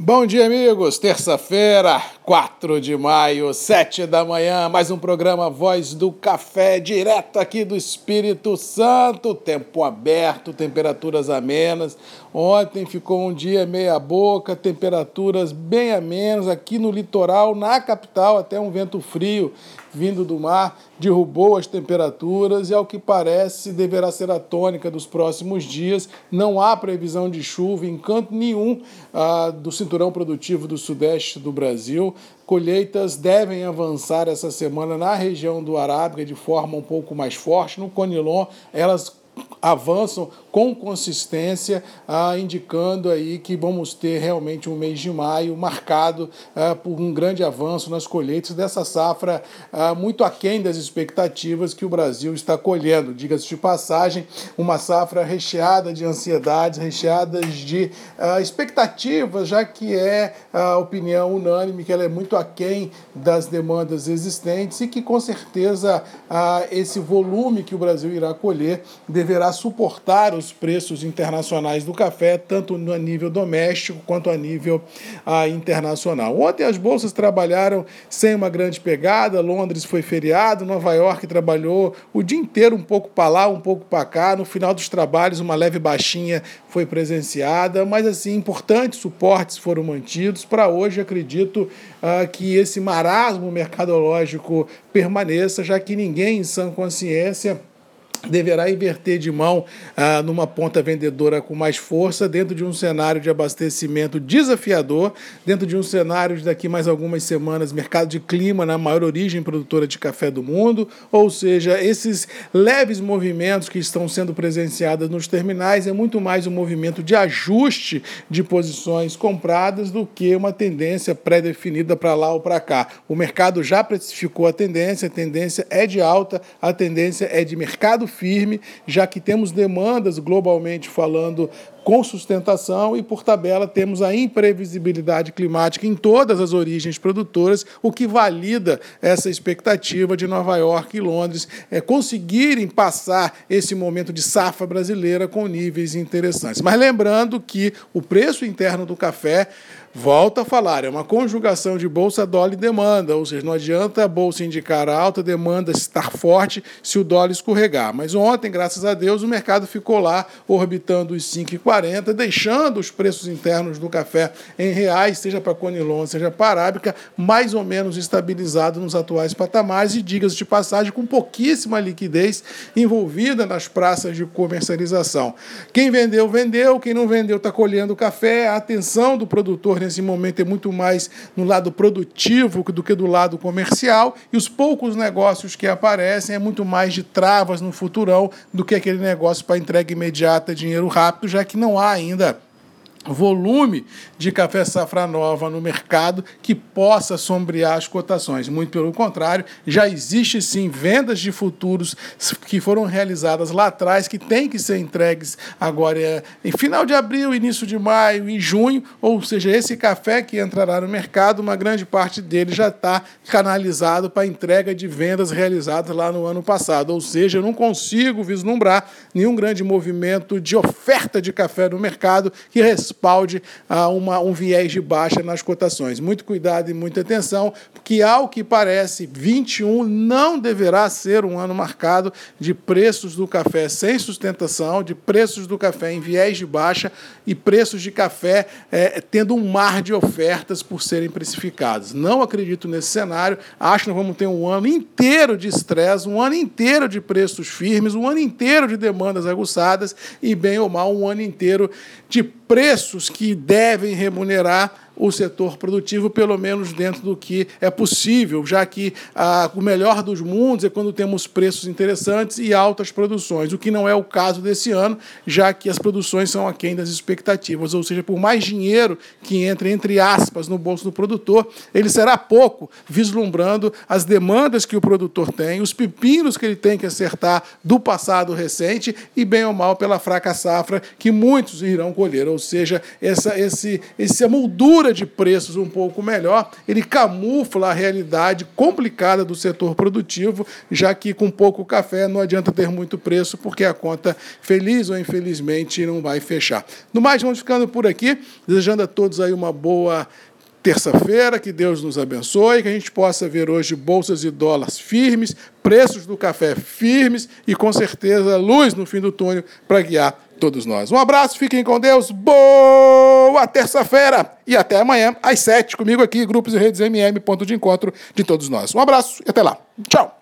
Bom dia, amigos. Terça-feira, 4 de maio, 7 da manhã, mais um programa Voz do Café, direto aqui do Espírito Santo. Tempo aberto, temperaturas amenas. Ontem ficou um dia meia-boca, temperaturas bem amenas aqui no litoral, na capital, até um vento frio vindo do mar derrubou as temperaturas e, ao que parece, deverá ser a tônica dos próximos dias. Não há previsão de chuva em canto nenhum ah, do cinturão produtivo do sudeste do Brasil. Colheitas devem avançar essa semana na região do Arábica de forma um pouco mais forte. No Conilon, elas avançam com consistência, ah, indicando aí que vamos ter realmente um mês de maio marcado ah, por um grande avanço nas colheitas dessa safra ah, muito aquém das expectativas que o Brasil está colhendo. Diga-se de passagem, uma safra recheada de ansiedades, recheada de ah, expectativas, já que é a opinião unânime que ela é muito aquém das demandas existentes e que com certeza ah, esse volume que o Brasil irá colher deverá suportar os preços internacionais do café, tanto no nível doméstico quanto a nível ah, internacional. Ontem as bolsas trabalharam sem uma grande pegada, Londres foi feriado, Nova York trabalhou o dia inteiro, um pouco para lá, um pouco para cá. No final dos trabalhos, uma leve baixinha foi presenciada, mas assim, importantes suportes foram mantidos. Para hoje, acredito ah, que esse marasmo mercadológico permaneça, já que ninguém em sã consciência deverá inverter de mão ah, numa ponta vendedora com mais força, dentro de um cenário de abastecimento desafiador, dentro de um cenário de daqui mais algumas semanas, mercado de clima na maior origem produtora de café do mundo, ou seja, esses leves movimentos que estão sendo presenciados nos terminais é muito mais um movimento de ajuste de posições compradas do que uma tendência pré-definida para lá ou para cá. O mercado já precificou a tendência, a tendência é de alta, a tendência é de mercado firme, já que temos demandas globalmente falando com sustentação e, por tabela, temos a imprevisibilidade climática em todas as origens produtoras, o que valida essa expectativa de Nova York e Londres é, conseguirem passar esse momento de safra brasileira com níveis interessantes. Mas lembrando que o preço interno do café Volto a falar, é uma conjugação de bolsa, dólar e demanda, ou seja, não adianta a bolsa indicar alta, demanda estar forte se o dólar escorregar. Mas ontem, graças a Deus, o mercado ficou lá orbitando os 5,40, deixando os preços internos do café em reais, seja para Conilon, seja para Arábica, mais ou menos estabilizado nos atuais patamares. E, digas de passagem, com pouquíssima liquidez envolvida nas praças de comercialização. Quem vendeu, vendeu, quem não vendeu está colhendo café, a atenção do produtor nesse momento é muito mais no lado produtivo do que do lado comercial, e os poucos negócios que aparecem é muito mais de travas no futurão do que aquele negócio para entrega imediata, dinheiro rápido, já que não há ainda volume de café safra nova no mercado que possa sombrear as cotações. Muito pelo contrário, já existe sim vendas de futuros que foram realizadas lá atrás que têm que ser entregues agora é, em final de abril, início de maio e junho, ou seja, esse café que entrará no mercado, uma grande parte dele já está canalizado para entrega de vendas realizadas lá no ano passado. Ou seja, eu não consigo vislumbrar nenhum grande movimento de oferta de café no mercado que responda respalde a uma, um viés de baixa nas cotações. Muito cuidado e muita atenção, porque, ao que parece, 21 não deverá ser um ano marcado de preços do café sem sustentação, de preços do café em viés de baixa e preços de café é, tendo um mar de ofertas por serem precificados. Não acredito nesse cenário, acho que nós vamos ter um ano inteiro de estresse, um ano inteiro de preços firmes, um ano inteiro de demandas aguçadas e, bem ou mal, um ano inteiro de preços que devem remunerar o setor produtivo, pelo menos dentro do que é possível, já que ah, o melhor dos mundos é quando temos preços interessantes e altas produções, o que não é o caso desse ano, já que as produções são aquém das expectativas, ou seja, por mais dinheiro que entre, entre aspas, no bolso do produtor, ele será pouco, vislumbrando as demandas que o produtor tem, os pepinos que ele tem que acertar do passado recente e, bem ou mal, pela fraca safra que muitos irão colher, ou seja, essa, esse, essa moldura de preços um pouco melhor, ele camufla a realidade complicada do setor produtivo, já que com pouco café não adianta ter muito preço, porque a conta, feliz ou infelizmente, não vai fechar. No mais, vamos ficando por aqui, desejando a todos aí uma boa terça-feira, que Deus nos abençoe, que a gente possa ver hoje bolsas e dólares firmes, preços do café firmes e com certeza luz no fim do túnel para guiar todos nós. Um abraço, fiquem com Deus, boa terça-feira e até amanhã às sete comigo aqui, Grupos e Redes MM, ponto de encontro de todos nós. Um abraço e até lá. Tchau.